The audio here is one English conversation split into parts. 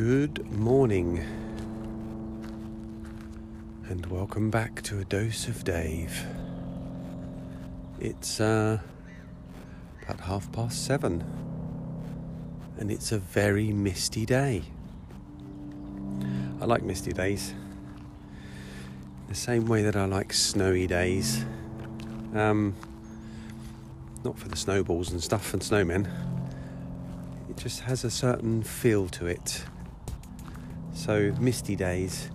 Good morning, and welcome back to a dose of Dave. It's uh, about half past seven, and it's a very misty day. I like misty days, the same way that I like snowy days. Um, not for the snowballs and stuff and snowmen. It just has a certain feel to it. So, misty days,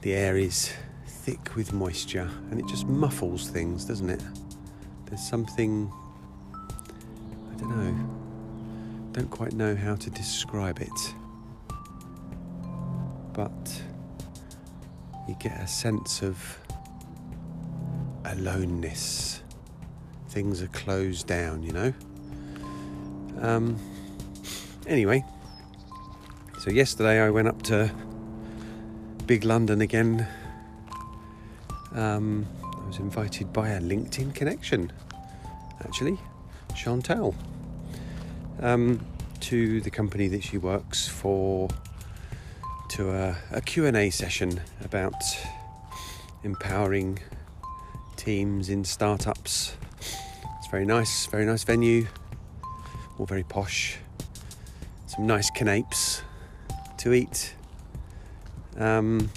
the air is thick with moisture and it just muffles things, doesn't it? There's something, I don't know, don't quite know how to describe it, but you get a sense of aloneness. Things are closed down, you know? Um, anyway, so yesterday I went up to Big London again. Um, I was invited by a LinkedIn connection, actually, Chantal, um, to the company that she works for, to a, a Q&A session about empowering teams in startups. It's very nice, very nice venue, all very posh. Some nice canapes to eat. Um,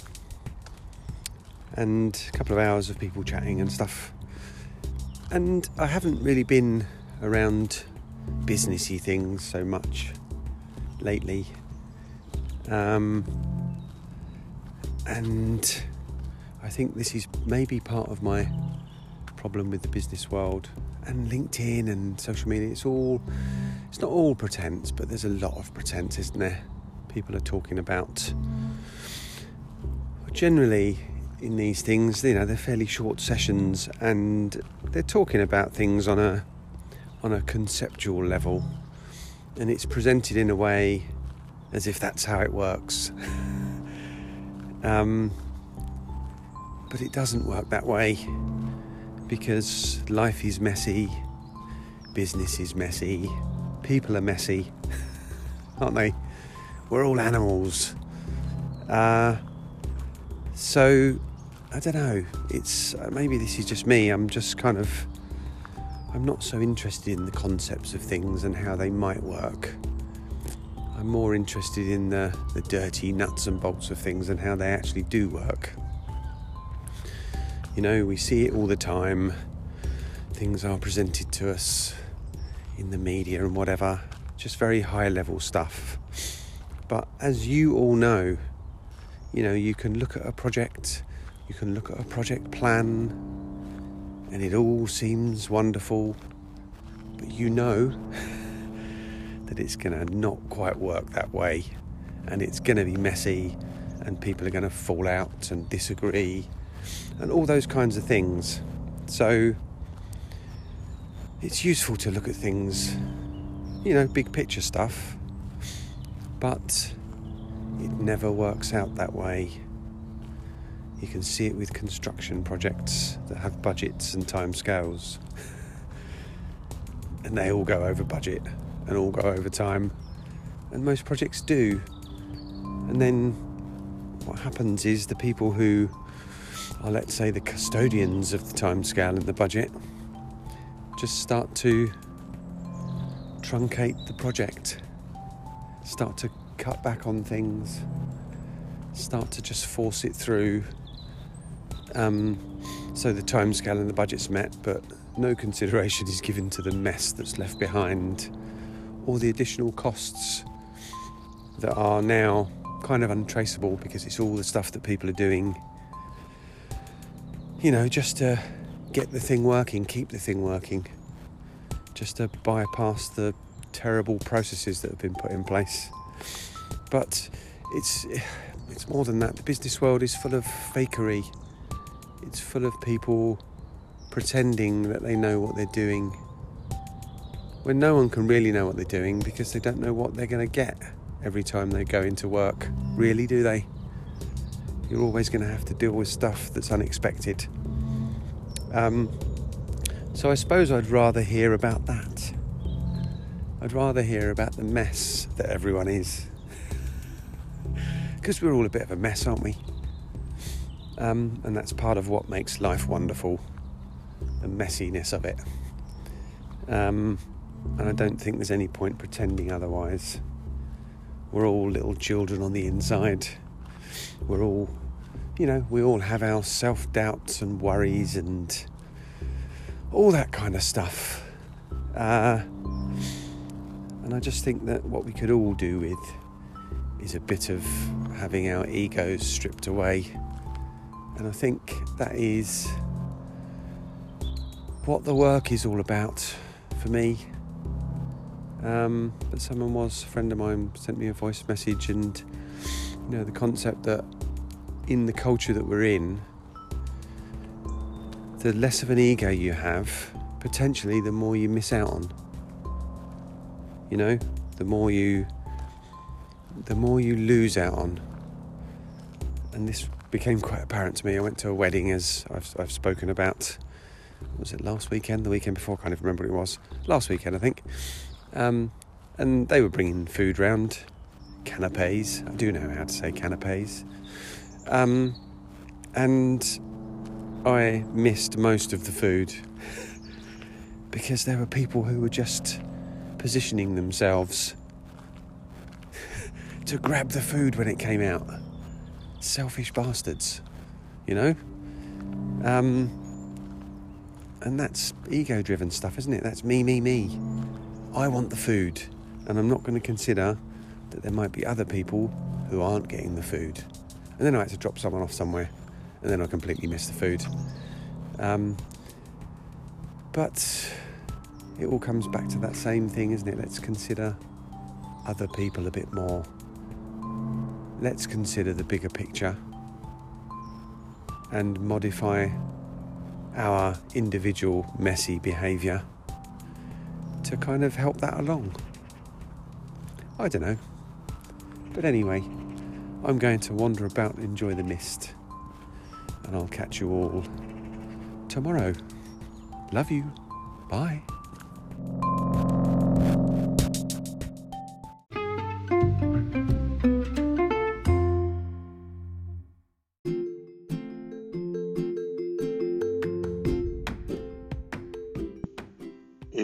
and a couple of hours of people chatting and stuff. And I haven't really been around businessy things so much lately. Um, and I think this is maybe part of my problem with the business world and LinkedIn and social media. It's all, it's not all pretense, but there's a lot of pretense, isn't there? People are talking about. Generally, in these things, you know, they're fairly short sessions, and they're talking about things on a on a conceptual level, and it's presented in a way as if that's how it works. um, but it doesn't work that way because life is messy, business is messy, people are messy, aren't they? We're all animals. Uh, so, I don't know. It's uh, maybe this is just me. I'm just kind of. I'm not so interested in the concepts of things and how they might work. I'm more interested in the, the dirty nuts and bolts of things and how they actually do work. You know, we see it all the time. Things are presented to us in the media and whatever, just very high level stuff. But as you all know, you know, you can look at a project, you can look at a project plan, and it all seems wonderful, but you know that it's going to not quite work that way, and it's going to be messy, and people are going to fall out and disagree, and all those kinds of things. So it's useful to look at things, you know, big picture stuff, but it never works out that way. You can see it with construction projects that have budgets and timescales. and they all go over budget and all go over time. And most projects do. And then what happens is the people who are, let's say, the custodians of the timescale and the budget just start to truncate the project, start to cut back on things, start to just force it through. Um, so the timescale and the budget's met, but no consideration is given to the mess that's left behind. Or the additional costs that are now kind of untraceable because it's all the stuff that people are doing, you know, just to get the thing working, keep the thing working, just to bypass the terrible processes that have been put in place. But it's it's more than that. The business world is full of fakery. It's full of people pretending that they know what they're doing when no one can really know what they're doing because they don't know what they're going to get every time they go into work. Really, do they? You're always going to have to deal with stuff that's unexpected. Um, so I suppose I'd rather hear about that. I'd rather hear about the mess that everyone is. because we're all a bit of a mess, aren't we? Um, and that's part of what makes life wonderful the messiness of it. Um, and I don't think there's any point pretending otherwise. We're all little children on the inside. We're all, you know, we all have our self doubts and worries and all that kind of stuff. Uh, and I just think that what we could all do with is a bit of having our egos stripped away. And I think that is what the work is all about for me. Um, but someone was, a friend of mine sent me a voice message, and you know, the concept that in the culture that we're in, the less of an ego you have, potentially the more you miss out on. You know, the more you the more you lose out on. And this became quite apparent to me. I went to a wedding as I've, I've spoken about. Was it last weekend? The weekend before? I can't even remember what it was. Last weekend, I think. Um, and they were bringing food round, canapes. I do know how to say canapes. Um, and I missed most of the food because there were people who were just positioning themselves to grab the food when it came out. Selfish bastards, you know? Um, and that's ego driven stuff, isn't it? That's me, me, me. I want the food, and I'm not going to consider that there might be other people who aren't getting the food. And then I had to drop someone off somewhere, and then I completely missed the food. Um, but it all comes back to that same thing, isn't it? Let's consider other people a bit more let's consider the bigger picture and modify our individual messy behaviour to kind of help that along. I don't know. But anyway, I'm going to wander about and enjoy the mist. And I'll catch you all tomorrow. Love you. Bye.